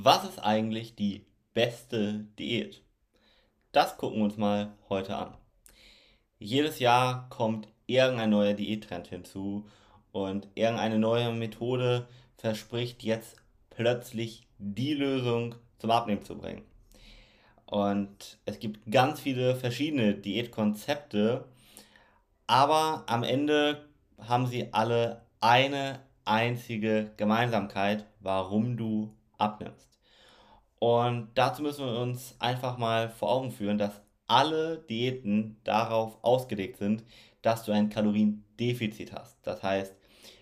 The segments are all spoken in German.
Was ist eigentlich die beste Diät? Das gucken wir uns mal heute an. Jedes Jahr kommt irgendein neuer Diättrend hinzu und irgendeine neue Methode verspricht jetzt plötzlich die Lösung zum Abnehmen zu bringen. Und es gibt ganz viele verschiedene Diätkonzepte, aber am Ende haben sie alle eine einzige Gemeinsamkeit, warum du abnimmst. Und dazu müssen wir uns einfach mal vor Augen führen, dass alle Diäten darauf ausgelegt sind, dass du ein Kaloriendefizit hast. Das heißt,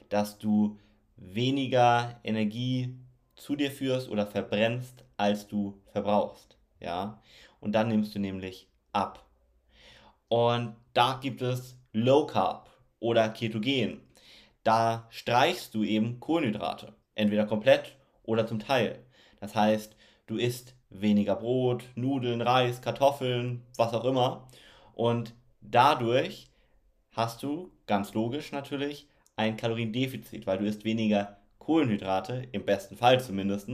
dass du weniger Energie zu dir führst oder verbrennst, als du verbrauchst. Ja? Und dann nimmst du nämlich ab. Und da gibt es Low Carb oder Ketogen. Da streichst du eben Kohlenhydrate, entweder komplett oder zum Teil. Das heißt, du isst weniger Brot, Nudeln, Reis, Kartoffeln, was auch immer. Und dadurch hast du, ganz logisch natürlich, ein Kaloriendefizit, weil du isst weniger Kohlenhydrate, im besten Fall zumindest,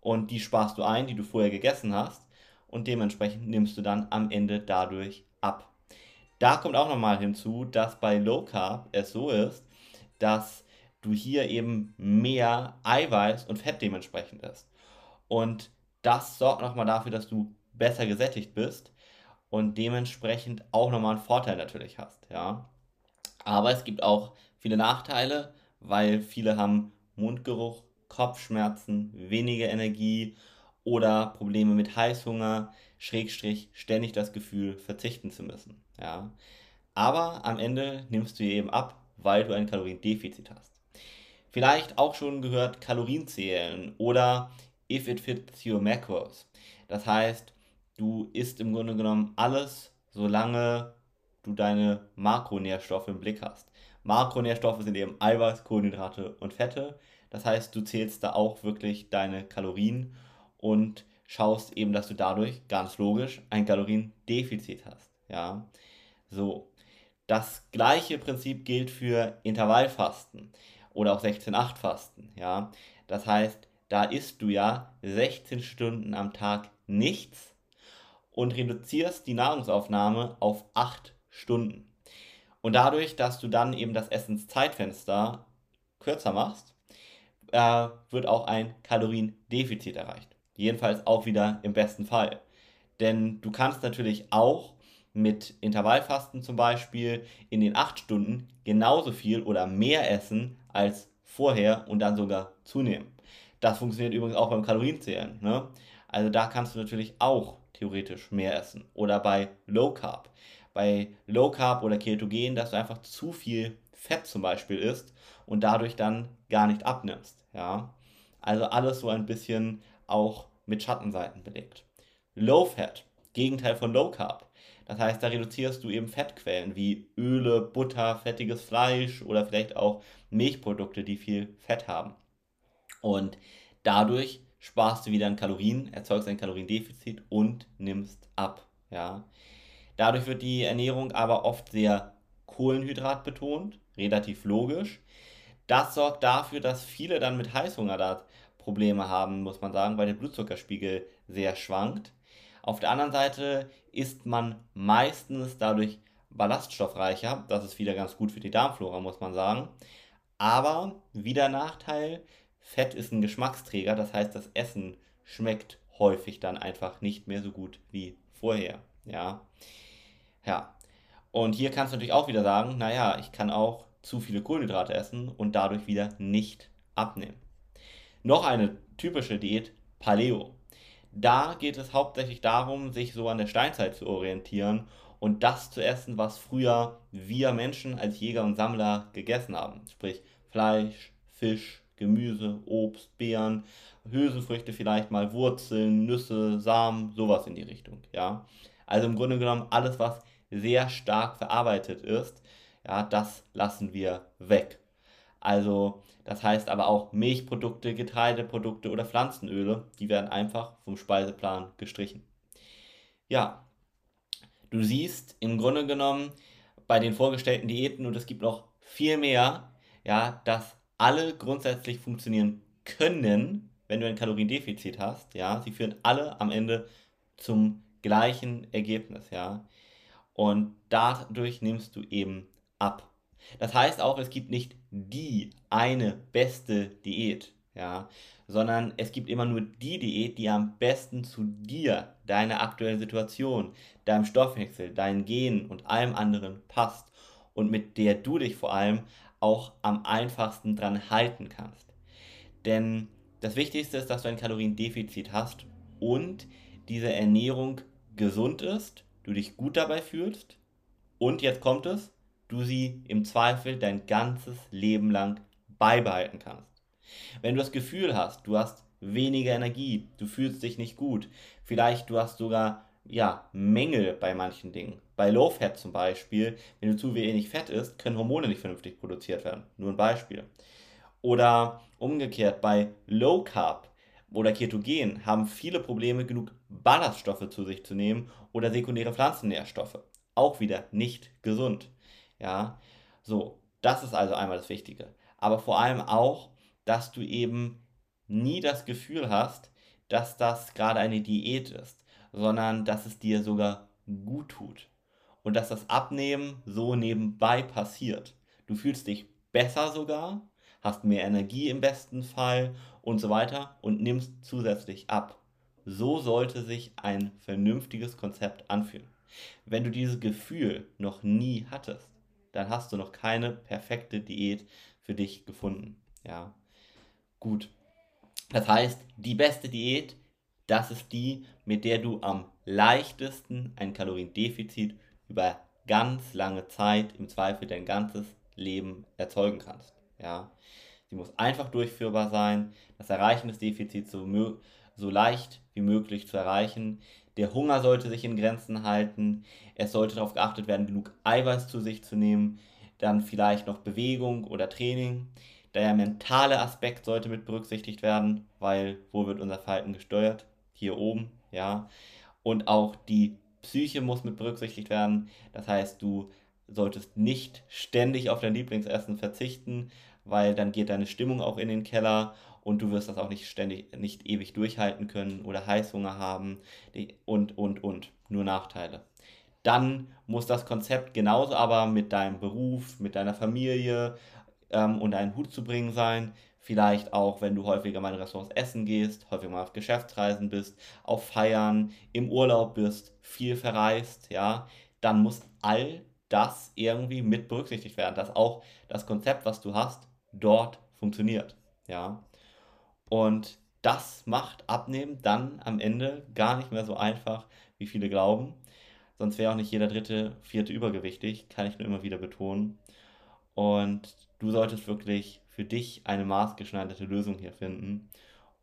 und die sparst du ein, die du vorher gegessen hast, und dementsprechend nimmst du dann am Ende dadurch ab. Da kommt auch nochmal hinzu, dass bei Low Carb es so ist, dass du hier eben mehr Eiweiß und Fett dementsprechend isst. Und das sorgt nochmal dafür, dass du besser gesättigt bist und dementsprechend auch nochmal einen Vorteil natürlich hast. Ja? Aber es gibt auch viele Nachteile, weil viele haben Mundgeruch, Kopfschmerzen, weniger Energie oder Probleme mit Heißhunger, Schrägstrich, ständig das Gefühl, verzichten zu müssen. Ja? Aber am Ende nimmst du eben ab, weil du ein Kaloriendefizit hast. Vielleicht auch schon gehört Kalorien zählen oder if it fits your macros. Das heißt, du isst im Grunde genommen alles, solange du deine Makronährstoffe im Blick hast. Makronährstoffe sind eben Eiweiß, Kohlenhydrate und Fette. Das heißt, du zählst da auch wirklich deine Kalorien und schaust eben, dass du dadurch ganz logisch ein Kaloriendefizit hast. Ja, so. Das gleiche Prinzip gilt für Intervallfasten oder auch 16-8-Fasten. Ja, das heißt, da isst du ja 16 Stunden am Tag nichts und reduzierst die Nahrungsaufnahme auf 8 Stunden. Und dadurch, dass du dann eben das Essenszeitfenster kürzer machst, äh, wird auch ein Kaloriendefizit erreicht. Jedenfalls auch wieder im besten Fall. Denn du kannst natürlich auch mit Intervallfasten zum Beispiel in den 8 Stunden genauso viel oder mehr essen als vorher und dann sogar zunehmen. Das funktioniert übrigens auch beim Kalorienzählen. Ne? Also da kannst du natürlich auch theoretisch mehr essen. Oder bei Low Carb. Bei Low Carb oder Ketogen, dass du einfach zu viel Fett zum Beispiel isst und dadurch dann gar nicht abnimmst. Ja? Also alles so ein bisschen auch mit Schattenseiten belegt. Low Fat, Gegenteil von Low Carb. Das heißt, da reduzierst du eben Fettquellen wie Öle, Butter, fettiges Fleisch oder vielleicht auch Milchprodukte, die viel Fett haben. Und dadurch sparst du wieder an Kalorien, erzeugst ein Kaloriendefizit und nimmst ab. Ja. Dadurch wird die Ernährung aber oft sehr kohlenhydratbetont, relativ logisch. Das sorgt dafür, dass viele dann mit Heißhunger Probleme haben, muss man sagen, weil der Blutzuckerspiegel sehr schwankt. Auf der anderen Seite ist man meistens dadurch ballaststoffreicher. Das ist wieder ganz gut für die Darmflora, muss man sagen. Aber wieder Nachteil, Fett ist ein Geschmacksträger, das heißt, das Essen schmeckt häufig dann einfach nicht mehr so gut wie vorher. Ja. Ja. Und hier kannst du natürlich auch wieder sagen, naja, ich kann auch zu viele Kohlenhydrate essen und dadurch wieder nicht abnehmen. Noch eine typische Diät, Paleo. Da geht es hauptsächlich darum, sich so an der Steinzeit zu orientieren und das zu essen, was früher wir Menschen als Jäger und Sammler gegessen haben. Sprich Fleisch, Fisch, Gemüse, Obst, Beeren, Hülsenfrüchte vielleicht mal, Wurzeln, Nüsse, Samen, sowas in die Richtung, ja. Also im Grunde genommen alles, was sehr stark verarbeitet ist, ja, das lassen wir weg. Also das heißt aber auch Milchprodukte, Getreideprodukte oder Pflanzenöle, die werden einfach vom Speiseplan gestrichen. Ja, du siehst im Grunde genommen bei den vorgestellten Diäten und es gibt noch viel mehr, ja, dass alle grundsätzlich funktionieren können, wenn du ein Kaloriendefizit hast, ja, sie führen alle am Ende zum gleichen Ergebnis, ja. Und dadurch nimmst du eben ab. Das heißt auch, es gibt nicht die eine beste Diät, ja, sondern es gibt immer nur die Diät, die am besten zu dir, deiner aktuellen Situation, deinem Stoffwechsel, deinen Genen und allem anderen passt und mit der du dich vor allem auch am einfachsten dran halten kannst. Denn das Wichtigste ist, dass du ein Kaloriendefizit hast und diese Ernährung gesund ist, du dich gut dabei fühlst und jetzt kommt es, du sie im Zweifel dein ganzes Leben lang beibehalten kannst. Wenn du das Gefühl hast, du hast weniger Energie, du fühlst dich nicht gut, vielleicht du hast sogar ja, Mängel bei manchen Dingen. Bei Low Fat zum Beispiel, wenn du zu wenig Fett isst, können Hormone nicht vernünftig produziert werden. Nur ein Beispiel. Oder umgekehrt, bei Low Carb oder Ketogen haben viele Probleme, genug Ballaststoffe zu sich zu nehmen oder sekundäre Pflanzennährstoffe. Auch wieder nicht gesund. Ja, so, das ist also einmal das Wichtige. Aber vor allem auch, dass du eben nie das Gefühl hast, dass das gerade eine Diät ist, sondern dass es dir sogar gut tut. Und dass das Abnehmen so nebenbei passiert. Du fühlst dich besser sogar, hast mehr Energie im besten Fall und so weiter und nimmst zusätzlich ab. So sollte sich ein vernünftiges Konzept anfühlen. Wenn du dieses Gefühl noch nie hattest, dann hast du noch keine perfekte Diät für dich gefunden. Ja, gut. Das heißt, die beste Diät, das ist die, mit der du am leichtesten ein Kaloriendefizit über ganz lange Zeit, im Zweifel dein ganzes Leben erzeugen kannst. Ja, sie muss einfach durchführbar sein. Das Erreichen des Defizits so, so leicht wie möglich zu erreichen. Der Hunger sollte sich in Grenzen halten. Es sollte darauf geachtet werden, genug Eiweiß zu sich zu nehmen. Dann vielleicht noch Bewegung oder Training. Der mentale Aspekt sollte mit berücksichtigt werden, weil wo wird unser Verhalten gesteuert? Hier oben, ja. Und auch die Psyche muss mit berücksichtigt werden. Das heißt, du solltest nicht ständig auf dein Lieblingsessen verzichten, weil dann geht deine Stimmung auch in den Keller und du wirst das auch nicht ständig, nicht ewig durchhalten können oder Heißhunger haben und, und, und. Nur Nachteile. Dann muss das Konzept genauso aber mit deinem Beruf, mit deiner Familie ähm, unter einen Hut zu bringen sein. Vielleicht auch, wenn du häufiger mal in Restaurants essen gehst, häufiger mal auf Geschäftsreisen bist, auf Feiern, im Urlaub bist, viel verreist, ja, dann muss all das irgendwie mit berücksichtigt werden, dass auch das Konzept, was du hast, dort funktioniert, ja. Und das macht Abnehmen dann am Ende gar nicht mehr so einfach, wie viele glauben. Sonst wäre auch nicht jeder dritte, vierte übergewichtig, kann ich nur immer wieder betonen. Und du solltest wirklich für dich eine maßgeschneiderte Lösung hier finden.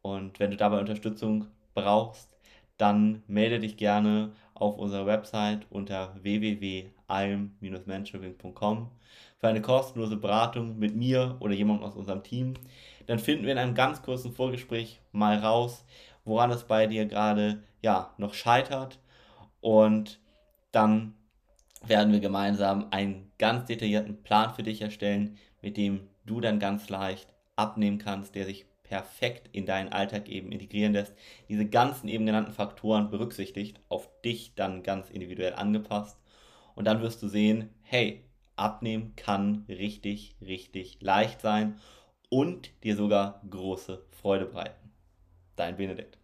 Und wenn du dabei Unterstützung brauchst, dann melde dich gerne auf unserer Website unter www.alm-mentoring.com für eine kostenlose Beratung mit mir oder jemandem aus unserem Team. Dann finden wir in einem ganz kurzen Vorgespräch mal raus, woran es bei dir gerade ja noch scheitert und dann werden wir gemeinsam einen ganz detaillierten Plan für dich erstellen, mit dem du dann ganz leicht abnehmen kannst, der sich perfekt in deinen Alltag eben integrieren lässt, diese ganzen eben genannten Faktoren berücksichtigt, auf dich dann ganz individuell angepasst. Und dann wirst du sehen, hey, abnehmen kann richtig, richtig leicht sein und dir sogar große Freude bereiten. Dein Benedikt.